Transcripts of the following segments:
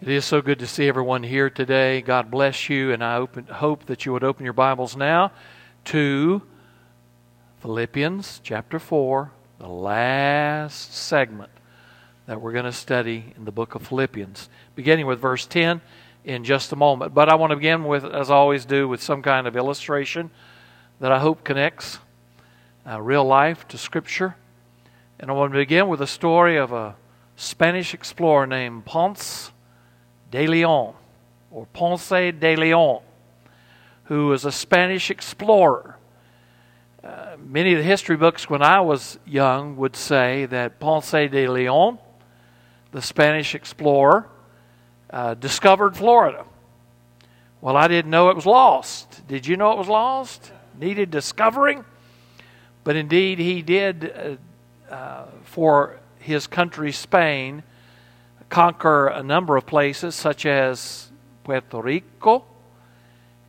It is so good to see everyone here today. God bless you, and I open, hope that you would open your Bibles now to Philippians chapter 4, the last segment that we're going to study in the book of Philippians, beginning with verse 10 in just a moment. But I want to begin with, as I always do, with some kind of illustration that I hope connects uh, real life to Scripture. And I want to begin with a story of a Spanish explorer named Ponce de Leon, or Ponce de Leon, who was a Spanish explorer. Uh, many of the history books when I was young would say that Ponce de Leon, the Spanish explorer, uh, discovered Florida. Well, I didn't know it was lost. Did you know it was lost? Needed discovering? But indeed, he did, uh, uh for his country, Spain, conquer a number of places, such as Puerto Rico.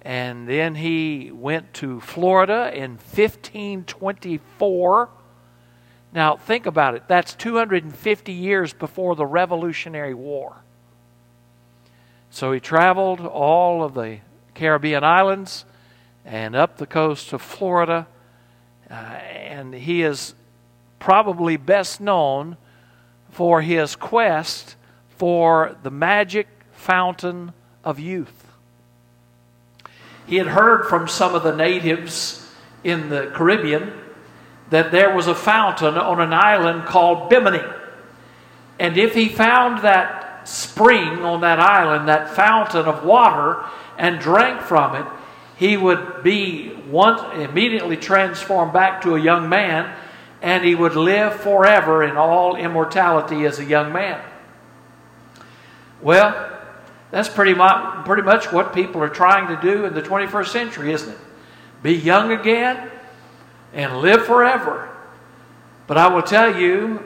And then he went to Florida in 1524. Now, think about it. That's 250 years before the Revolutionary War. So he traveled all of the Caribbean islands and up the coast of Florida. Uh, and he is probably best known for his quest for the magic fountain of youth. He had heard from some of the natives in the Caribbean that there was a fountain on an island called Bimini. And if he found that spring on that island, that fountain of water, and drank from it, he would be once immediately transformed back to a young man, and he would live forever in all immortality as a young man. Well, that's pretty much, pretty much what people are trying to do in the 21st century, isn't it? Be young again and live forever. But I will tell you,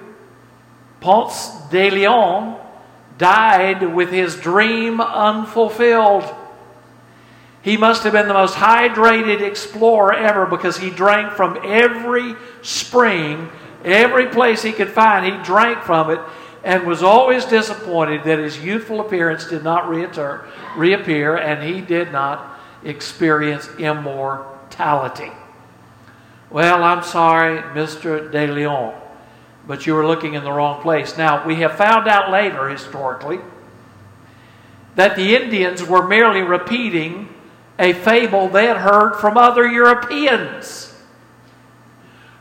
Ponce de Leon died with his dream unfulfilled. He must have been the most hydrated explorer ever because he drank from every spring, every place he could find. He drank from it and was always disappointed that his youthful appearance did not reappear, reappear and he did not experience immortality. Well, I'm sorry, Mr. De Leon, but you were looking in the wrong place. Now, we have found out later, historically, that the Indians were merely repeating a fable they had heard from other Europeans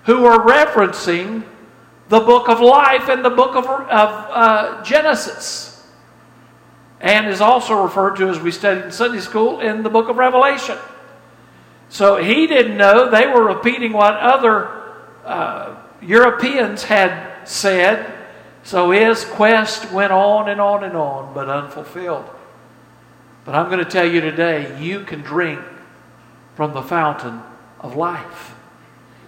who were referencing the book of life and the book of, of uh, Genesis. And is also referred to, as we studied in Sunday school, in the book of Revelation. So he didn't know. They were repeating what other uh, Europeans had said. So his quest went on and on and on, but unfulfilled. But I'm going to tell you today you can drink from the fountain of life.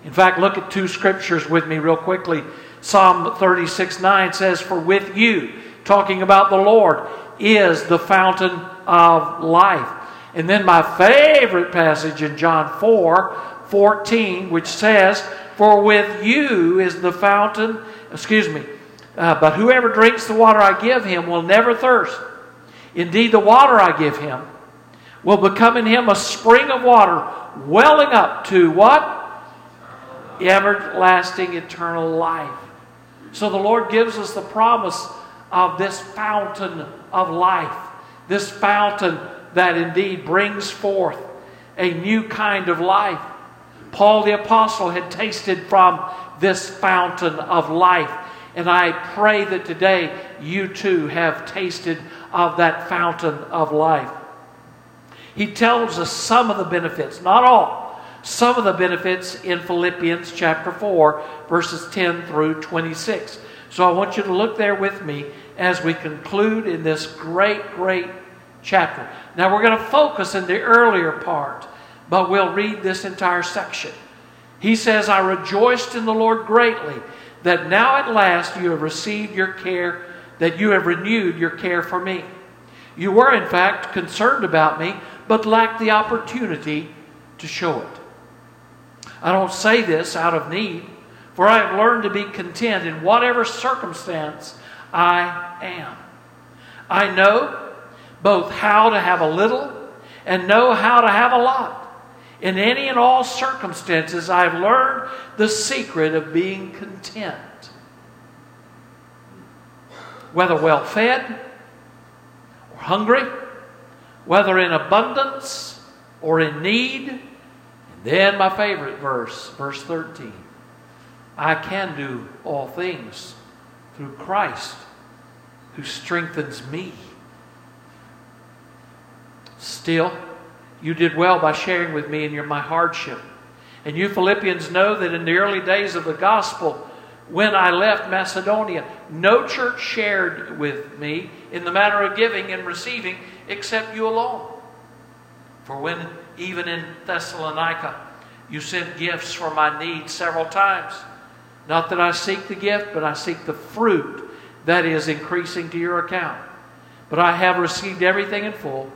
In fact, look at two scriptures with me, real quickly. Psalm 36 9 says, For with you, talking about the Lord, is the fountain of life. And then my favorite passage in John 4 14, which says, For with you is the fountain, excuse me, uh, but whoever drinks the water I give him will never thirst. Indeed, the water I give him will become in him a spring of water welling up to what? Everlasting eternal life. So the Lord gives us the promise of this fountain of life, this fountain that indeed brings forth a new kind of life. Paul the Apostle had tasted from this fountain of life. And I pray that today you too have tasted of that fountain of life. He tells us some of the benefits, not all, some of the benefits in Philippians chapter 4, verses 10 through 26. So I want you to look there with me as we conclude in this great, great chapter. Now we're going to focus in the earlier part, but we'll read this entire section. He says, I rejoiced in the Lord greatly that now at last you have received your care, that you have renewed your care for me. You were, in fact, concerned about me, but lacked the opportunity to show it. I don't say this out of need, for I have learned to be content in whatever circumstance I am. I know both how to have a little and know how to have a lot. In any and all circumstances, I've learned the secret of being content. Whether well fed or hungry, whether in abundance or in need. Then my favorite verse, verse 13 I can do all things through Christ who strengthens me. Still, you did well by sharing with me in your, my hardship. And you Philippians know that in the early days of the gospel, when I left Macedonia, no church shared with me in the matter of giving and receiving except you alone. For when, even in Thessalonica, you sent gifts for my needs several times. Not that I seek the gift, but I seek the fruit that is increasing to your account. But I have received everything in full,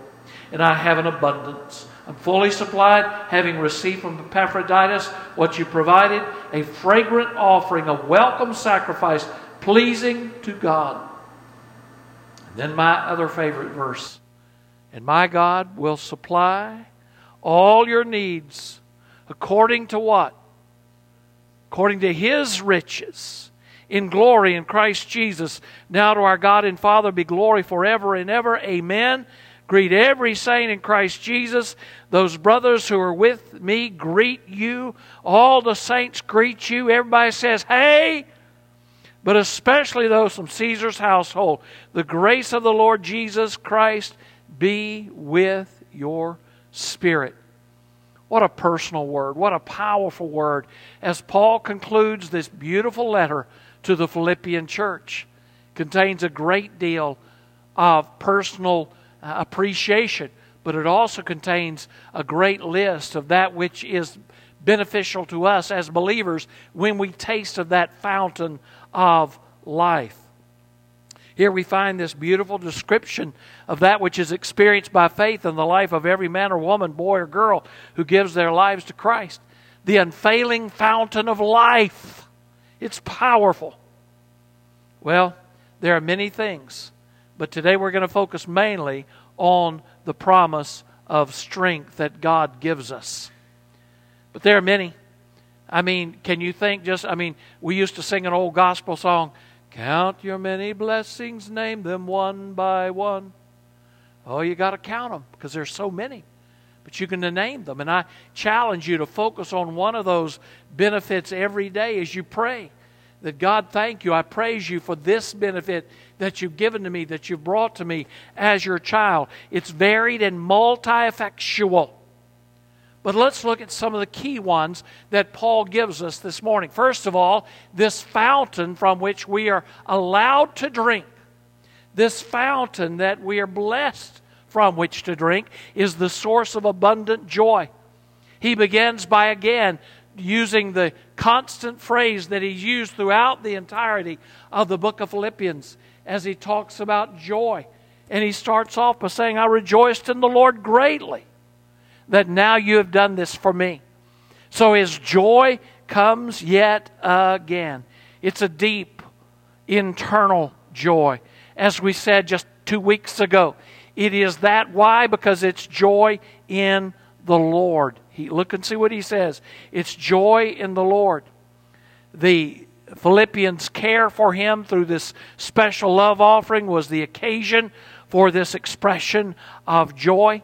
and I have an abundance. I'm fully supplied, having received from Epaphroditus what you provided, a fragrant offering, a welcome sacrifice, pleasing to God. And then my other favorite verse. And my God will supply all your needs according to what? According to his riches in glory in Christ Jesus. Now to our God and Father be glory forever and ever. Amen. Greet every saint in Christ Jesus. Those brothers who are with me greet you. All the saints greet you. Everybody says, Hey! But especially those from Caesar's household. The grace of the Lord Jesus Christ be with your spirit. What a personal word. What a powerful word. As Paul concludes this beautiful letter to the Philippian church, contains a great deal of personal uh, appreciation, but it also contains a great list of that which is beneficial to us as believers when we taste of that fountain of life. Here we find this beautiful description of that which is experienced by faith in the life of every man or woman, boy or girl who gives their lives to Christ. The unfailing fountain of life. It's powerful. Well, there are many things but today we're going to focus mainly on the promise of strength that God gives us. But there are many. I mean, can you think just, I mean, we used to sing an old gospel song Count your many blessings, name them one by one. Oh, you got to count them because there's so many. But you can name them. And I challenge you to focus on one of those benefits every day as you pray that God, thank you. I praise you for this benefit that you've given to me, that you've brought to me as your child. It's varied and multi effectual. But let's look at some of the key ones that Paul gives us this morning. First of all, this fountain from which we are allowed to drink, this fountain that we are blessed from which to drink, is the source of abundant joy. He begins by again using the constant phrase that he's used throughout the entirety of the book of Philippians as he talks about joy. And he starts off by saying, I rejoiced in the Lord greatly that now you have done this for me. So his joy comes yet again. It's a deep internal joy. As we said just two weeks ago, it is that. Why? Because it's joy in the Lord. He, look and see what he says. It's joy in the Lord. The Philippians' care for him through this special love offering was the occasion for this expression of joy.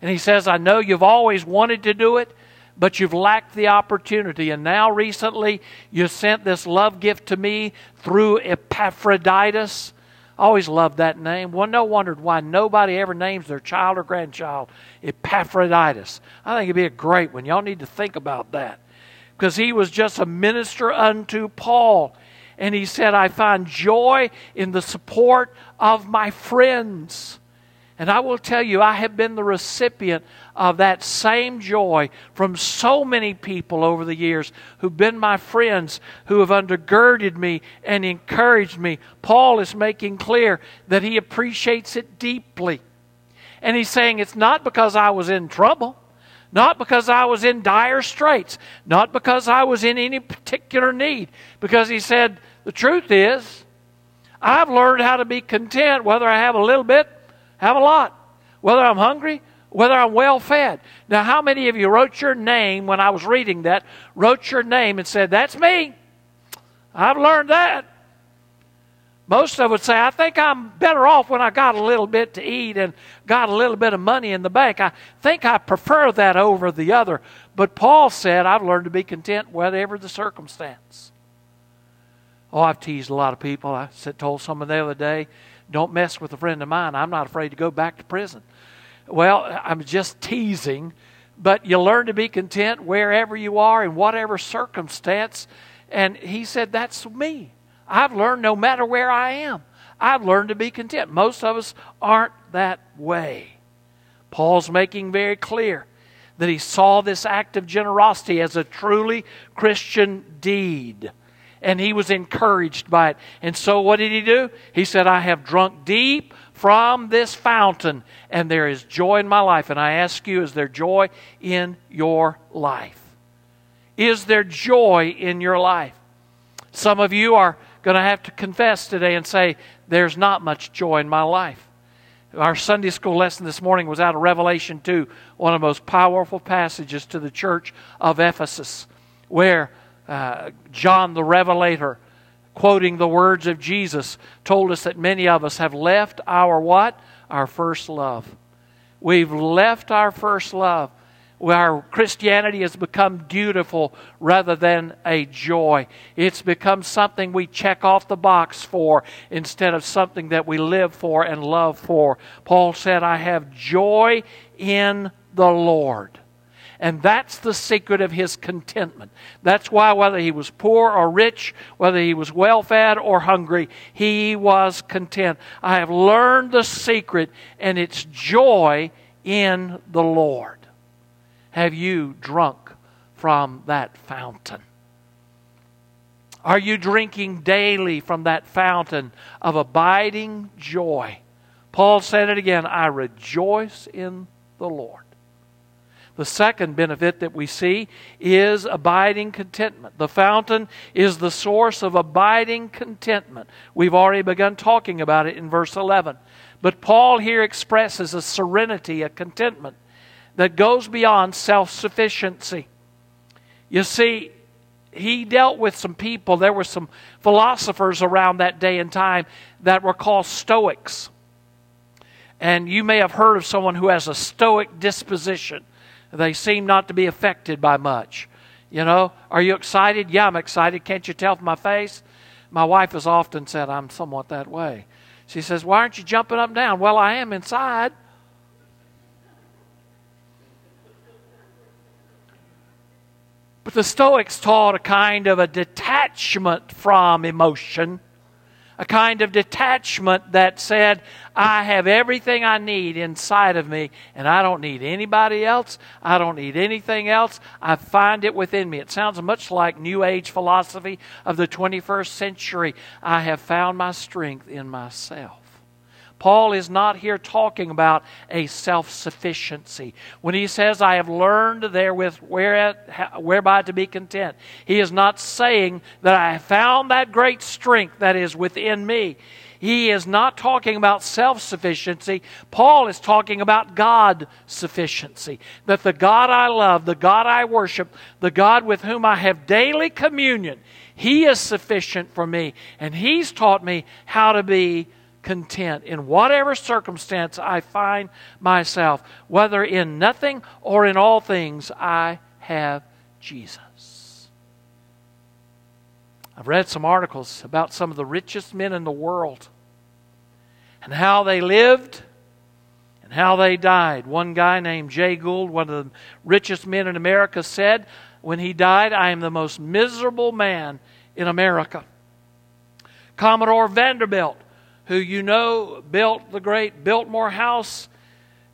And he says, I know you've always wanted to do it, but you've lacked the opportunity. And now, recently, you sent this love gift to me through Epaphroditus. I always loved that name. Well, no wondered why nobody ever names their child or grandchild Epaphroditus. I think it'd be a great one. Y'all need to think about that. Because he was just a minister unto Paul. And he said, I find joy in the support of my friends. And I will tell you, I have been the recipient of that same joy from so many people over the years who've been my friends, who have undergirded me and encouraged me. Paul is making clear that he appreciates it deeply. And he's saying it's not because I was in trouble, not because I was in dire straits, not because I was in any particular need, because he said, the truth is, I've learned how to be content whether I have a little bit Have a lot. Whether I'm hungry, whether I'm well fed. Now, how many of you wrote your name when I was reading that? Wrote your name and said, That's me. I've learned that. Most of would say, I think I'm better off when I got a little bit to eat and got a little bit of money in the bank. I think I prefer that over the other. But Paul said, I've learned to be content whatever the circumstance. Oh, I've teased a lot of people. I told someone the other day, don't mess with a friend of mine. I'm not afraid to go back to prison. Well, I'm just teasing, but you learn to be content wherever you are in whatever circumstance. And he said, That's me. I've learned no matter where I am, I've learned to be content. Most of us aren't that way. Paul's making very clear that he saw this act of generosity as a truly Christian deed. And he was encouraged by it. And so, what did he do? He said, I have drunk deep from this fountain, and there is joy in my life. And I ask you, is there joy in your life? Is there joy in your life? Some of you are going to have to confess today and say, There's not much joy in my life. Our Sunday school lesson this morning was out of Revelation 2, one of the most powerful passages to the church of Ephesus, where uh, John the Revelator, quoting the words of Jesus, told us that many of us have left our what? Our first love. We've left our first love our Christianity has become dutiful rather than a joy. It's become something we check off the box for instead of something that we live for and love for. Paul said, I have joy in the Lord. And that's the secret of his contentment. That's why, whether he was poor or rich, whether he was well fed or hungry, he was content. I have learned the secret, and it's joy in the Lord have you drunk from that fountain? Are you drinking daily from that fountain of abiding joy? Paul said it again I rejoice in the Lord. The second benefit that we see is abiding contentment. The fountain is the source of abiding contentment. We've already begun talking about it in verse 11. But Paul here expresses a serenity, a contentment that goes beyond self sufficiency. You see, he dealt with some people. There were some philosophers around that day and time that were called Stoics. And you may have heard of someone who has a Stoic disposition. They seem not to be affected by much. You know, are you excited? Yeah, I'm excited. Can't you tell from my face? My wife has often said I'm somewhat that way. She says, Why aren't you jumping up and down? Well, I am inside. But the Stoics taught a kind of a detachment from emotion, a kind of detachment that said, I have everything I need inside of me, and I don't need anybody else. I don't need anything else. I find it within me. It sounds much like New Age philosophy of the 21st century. I have found my strength in myself. Paul is not here talking about a self sufficiency. When he says, I have learned therewith whereby to be content, he is not saying that I have found that great strength that is within me. He is not talking about self sufficiency. Paul is talking about God sufficiency. That the God I love, the God I worship, the God with whom I have daily communion, He is sufficient for me. And He's taught me how to be content in whatever circumstance I find myself, whether in nothing or in all things, I have Jesus. I've read some articles about some of the richest men in the world and how they lived and how they died. One guy named Jay Gould, one of the richest men in America, said when he died, I am the most miserable man in America. Commodore Vanderbilt who you know built the great Biltmore House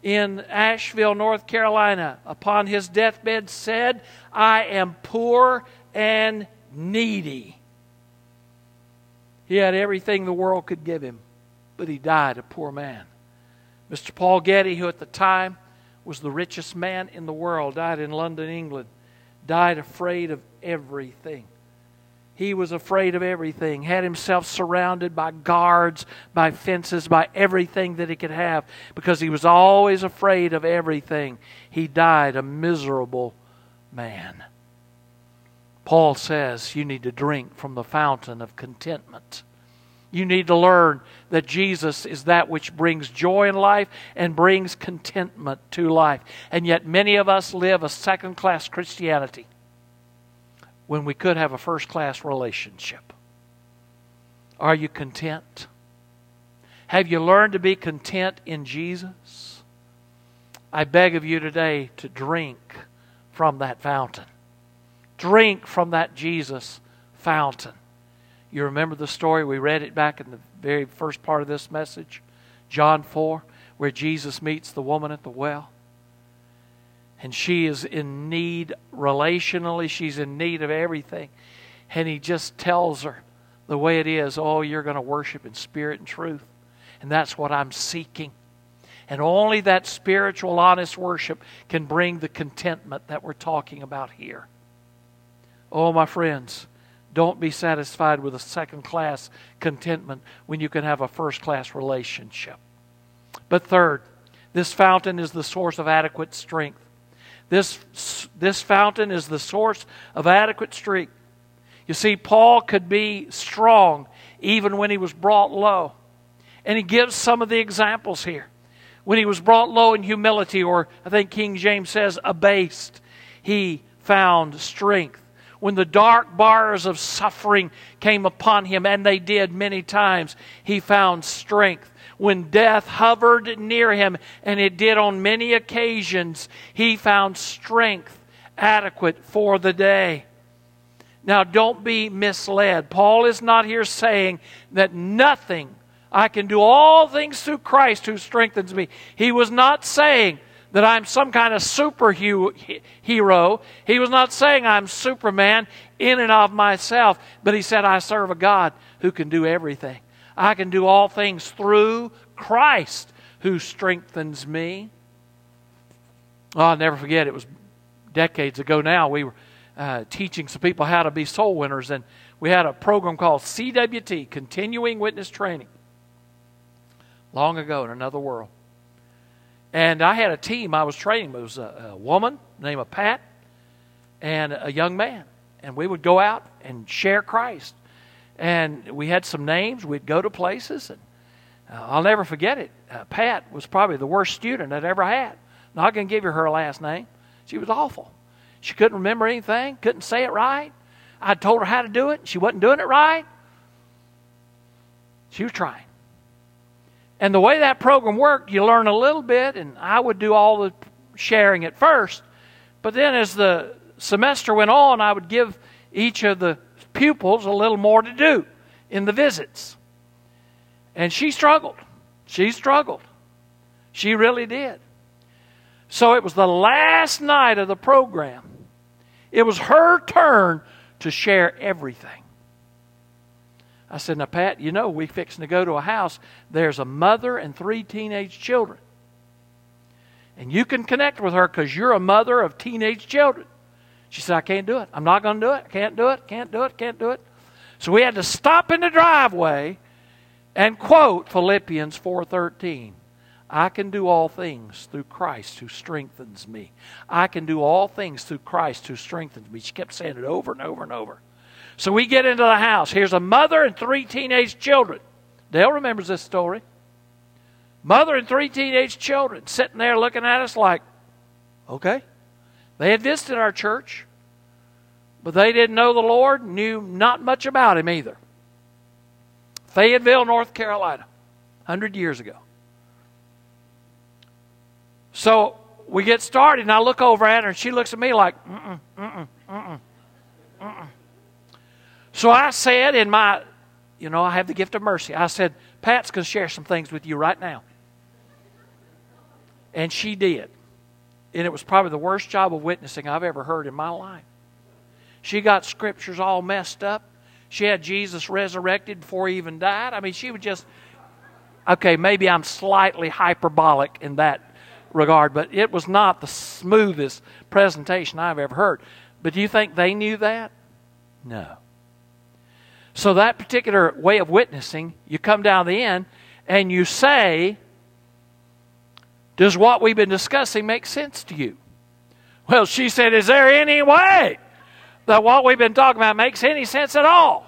in Asheville, North Carolina, upon his deathbed said, I am poor and needy. He had everything the world could give him, but he died a poor man. Mr. Paul Getty, who at the time was the richest man in the world, died in London, England, died afraid of everything. He was afraid of everything, had himself surrounded by guards, by fences, by everything that he could have, because he was always afraid of everything. He died a miserable man. Paul says you need to drink from the fountain of contentment. You need to learn that Jesus is that which brings joy in life and brings contentment to life. And yet, many of us live a second class Christianity when we could have a first class relationship? Are you content? Have you learned to be content in Jesus? I beg of you today to drink from that fountain. Drink from that Jesus fountain. You remember the story? We read it back in the very first part of this message, John 4, where Jesus meets the woman at the well and she is in need relationally, she's in need of everything. And he just tells her the way it is oh, you're going to worship in spirit and truth. And that's what I'm seeking. And only that spiritual, honest worship can bring the contentment that we're talking about here. Oh, my friends, don't be satisfied with a second class contentment when you can have a first class relationship. But third, this fountain is the source of adequate strength. This, this fountain is the source of adequate strength. You see, Paul could be strong even when he was brought low. And he gives some of the examples here. When he was brought low in humility, or I think King James says abased, he found strength. When the dark bars of suffering came upon him, and they did many times, he found strength when death hovered near him, and it did on many occasions, he found strength adequate for the day. Now, don't be misled. Paul is not here saying that nothing, I can do all things through Christ who strengthens me. He was not saying that I'm some kind of superhero. He was not saying I'm Superman in and of myself, but he said, I serve a God who can do everything. I can do all things through Christ who strengthens me. Oh, I'll never forget, it was decades ago now. We were uh, teaching some people how to be soul winners, and we had a program called CWT, Continuing Witness Training, long ago in another world. And I had a team I was training. It was a, a woman named Pat and a young man. And we would go out and share Christ and we had some names. We'd go to places, and uh, I'll never forget it. Uh, Pat was probably the worst student I'd ever had. Not going to give you her last name. She was awful. She couldn't remember anything, couldn't say it right. I told her how to do it. and She wasn't doing it right. She was trying. And the way that program worked, you learn a little bit, and I would do all the sharing at first. But then as the semester went on, I would give each of the pupils a little more to do in the visits. And she struggled. She struggled. She really did. So it was the last night of the program. It was her turn to share everything. I said, Now, Pat, you know, we fixing to go to a house. There's a mother and three teenage children. And you can connect with her because you're a mother of teenage children. She said, I can't do it. I'm not going to do it. Can't do it. Can't do it. Can't do it. So we had to stop in the driveway and quote Philippians 4:13. I can do all things through Christ who strengthens me. I can do all things through Christ who strengthens me. She kept saying it over and over and over. So we get into the house. Here's a mother and three teenage children. Dale remembers this story. Mother and three teenage children sitting there looking at us like, okay. They had visited our church, but they didn't know the Lord, knew not much about Him either. Fayetteville, North Carolina, 100 years ago. So we get started, and I look over at her, and she looks at me like, mm-mm, mm-mm, mm-mm, mm-mm. So I said, in my, you know, I have the gift of mercy. I said, Pat's going to share some things with you right now. And she did and it was probably the worst job of witnessing I've ever heard in my life. She got scriptures all messed up. She had Jesus resurrected before he even died. I mean, she would just, okay, maybe I'm slightly hyperbolic in that regard, but it was not the smoothest presentation I've ever heard. But do you think they knew that? No. So, that particular way of witnessing, you come down the end and you say, Does what we've been discussing make sense to you? Well, she said, Is there any way that what we've been talking about makes any sense at all?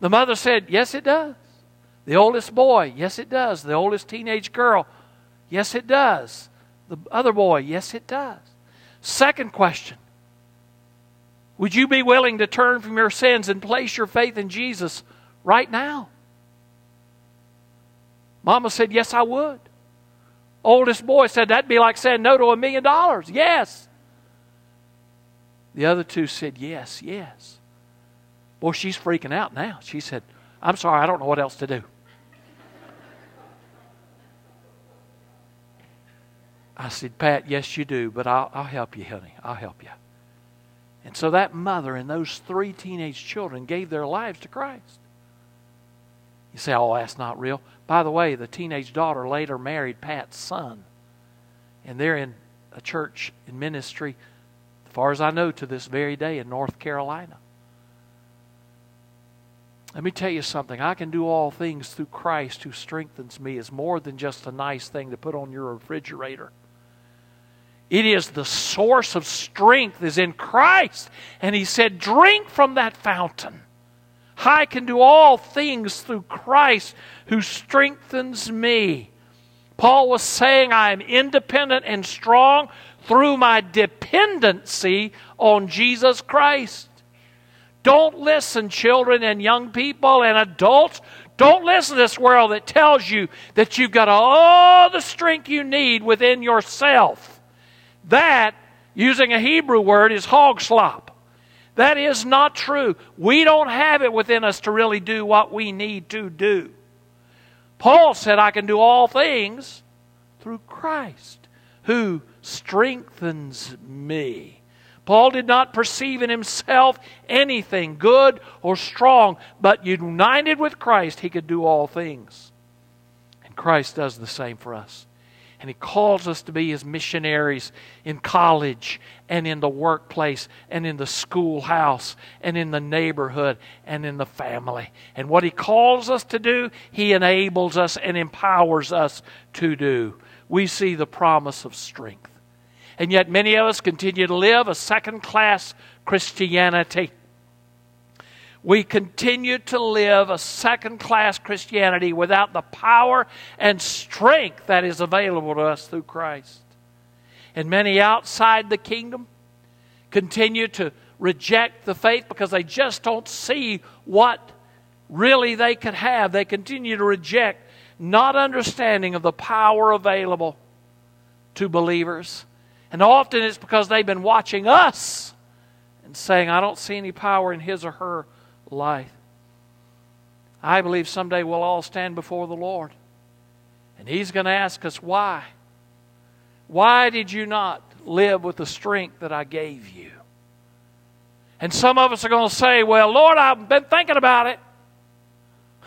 The mother said, Yes, it does. The oldest boy, yes, it does. The oldest teenage girl, yes, it does. The other boy, yes, it does. Second question Would you be willing to turn from your sins and place your faith in Jesus right now? Mama said, Yes, I would. Oldest boy said, That'd be like saying no to a million dollars. Yes. The other two said, Yes, yes. Boy, she's freaking out now. She said, I'm sorry, I don't know what else to do. I said, Pat, yes, you do, but I'll, I'll help you, honey. I'll help you. And so that mother and those three teenage children gave their lives to Christ. You say, oh, that's not real. By the way, the teenage daughter later married Pat's son. And they're in a church in ministry, as far as I know, to this very day in North Carolina. Let me tell you something. I can do all things through Christ who strengthens me is more than just a nice thing to put on your refrigerator. It is the source of strength is in Christ. And he said, drink from that fountain. I can do all things through Christ who strengthens me. Paul was saying, I am independent and strong through my dependency on Jesus Christ. Don't listen, children and young people and adults. Don't listen to this world that tells you that you've got all the strength you need within yourself. That, using a Hebrew word, is hog slop. That is not true. We don't have it within us to really do what we need to do. Paul said, I can do all things through Christ who strengthens me. Paul did not perceive in himself anything good or strong, but united with Christ, he could do all things. And Christ does the same for us. And He calls us to be His missionaries in college and in the workplace and in the schoolhouse and in the neighborhood and in the family. And what He calls us to do, He enables us and empowers us to do. We see the promise of strength. And yet, many of us continue to live a second class Christianity we continue to live a second class Christianity without the power and strength that is available to us through Christ. And many outside the kingdom continue to reject the faith because they just don't see what really they could have. They continue to reject, not understanding of the power available to believers. And often it's because they've been watching us and saying, I don't see any power in his or her life. I believe someday we'll all stand before the Lord. And He's going to ask us why. Why did you not live with the strength that I gave you? And some of us are going to say, Well, Lord, I've been thinking about it.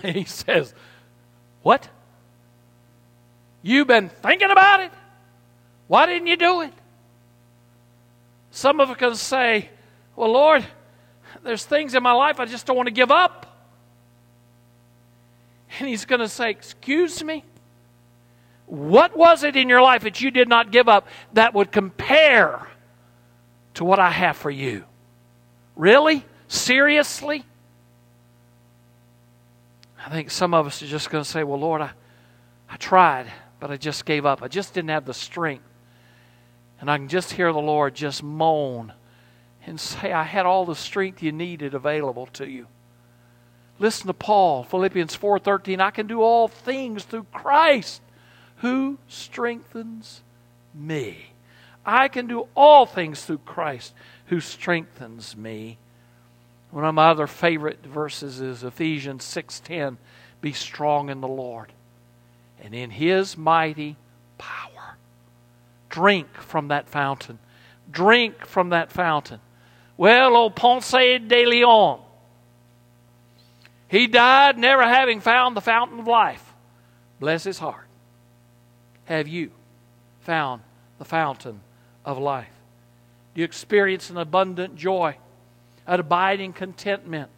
He says, What? You've been thinking about it? Why didn't you do it? Some of us are going to say, Well, Lord, there's things in my life I just don't want to give up. And he's going to say, Excuse me? What was it in your life that you did not give up that would compare to what I have for you? Really? Seriously? I think some of us are just going to say, Well, Lord, I, I tried, but I just gave up. I just didn't have the strength. And I can just hear the Lord just moan and say, I had all the strength you needed available to you. Listen to Paul, Philippians 4:13, I can do all things through Christ who strengthens me. I can do all things through Christ who strengthens me. One of my other favorite verses is Ephesians 6:10, be strong in the Lord and in his mighty power. Drink from that fountain. Drink from that fountain. Well, old Ponce de Leon, he died never having found the fountain of life. Bless his heart. Have you found the fountain of life? Do you experience an abundant joy, an abiding contentment?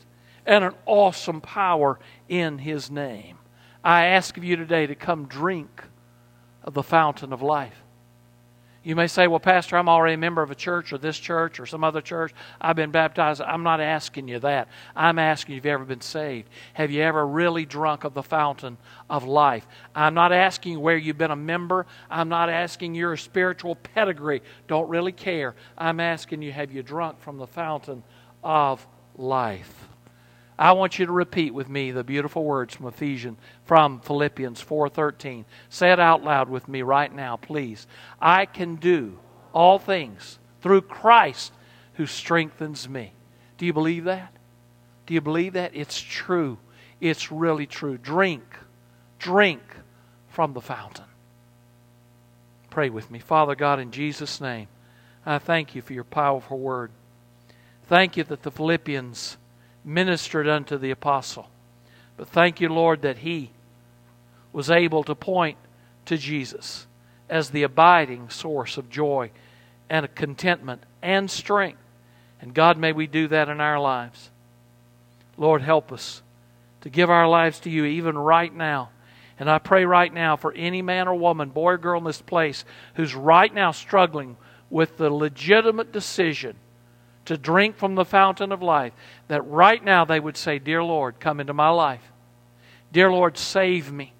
and an awesome power in His name. I ask of you today to come drink of the fountain of life. You may say, Well, Pastor, I'm already a member of a church or this church or some other church. I've been baptized. I'm not asking you that. I'm asking you, have you ever been saved? Have you ever really drunk of the fountain of life? I'm not asking where you've been a member. I'm not asking your spiritual pedigree. Don't really care. I'm asking you, have you drunk from the fountain of life? I want you to repeat with me the beautiful words from Ephesians from Philippians 4:13. Say it out loud with me right now, please. I can do all things through Christ who strengthens me. Do you believe that? Do you believe that? It's true. It's really true. Drink. Drink from the fountain. Pray with me. Father God, in Jesus' name, I thank you for your powerful word. Thank you that the Philippians ministered unto the apostle. But thank you, Lord, that he was able to point to Jesus as the abiding source of joy and contentment and strength. And God, may we do that in our lives. Lord, help us to give our lives to you even right now. And I pray right now for any man or woman, boy or girl in this place, who's right now struggling with the legitimate decision to drink from the fountain of life, that right now they would say, Dear Lord, come into my life. Dear Lord, save me.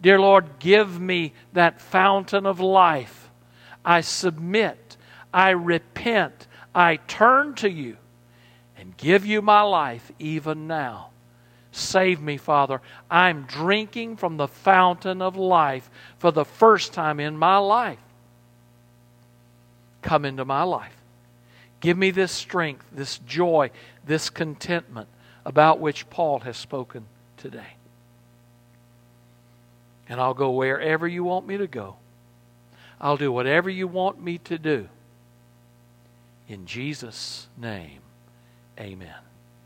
Dear Lord, give me that fountain of life. I submit. I repent. I turn to you and give you my life even now. Save me, Father. I'm drinking from the fountain of life for the first time in my life. Come into my life. Give me this strength, this joy, this contentment about which Paul has spoken today. And I'll go wherever you want me to go. I'll do whatever you want me to do. In Jesus' name, amen.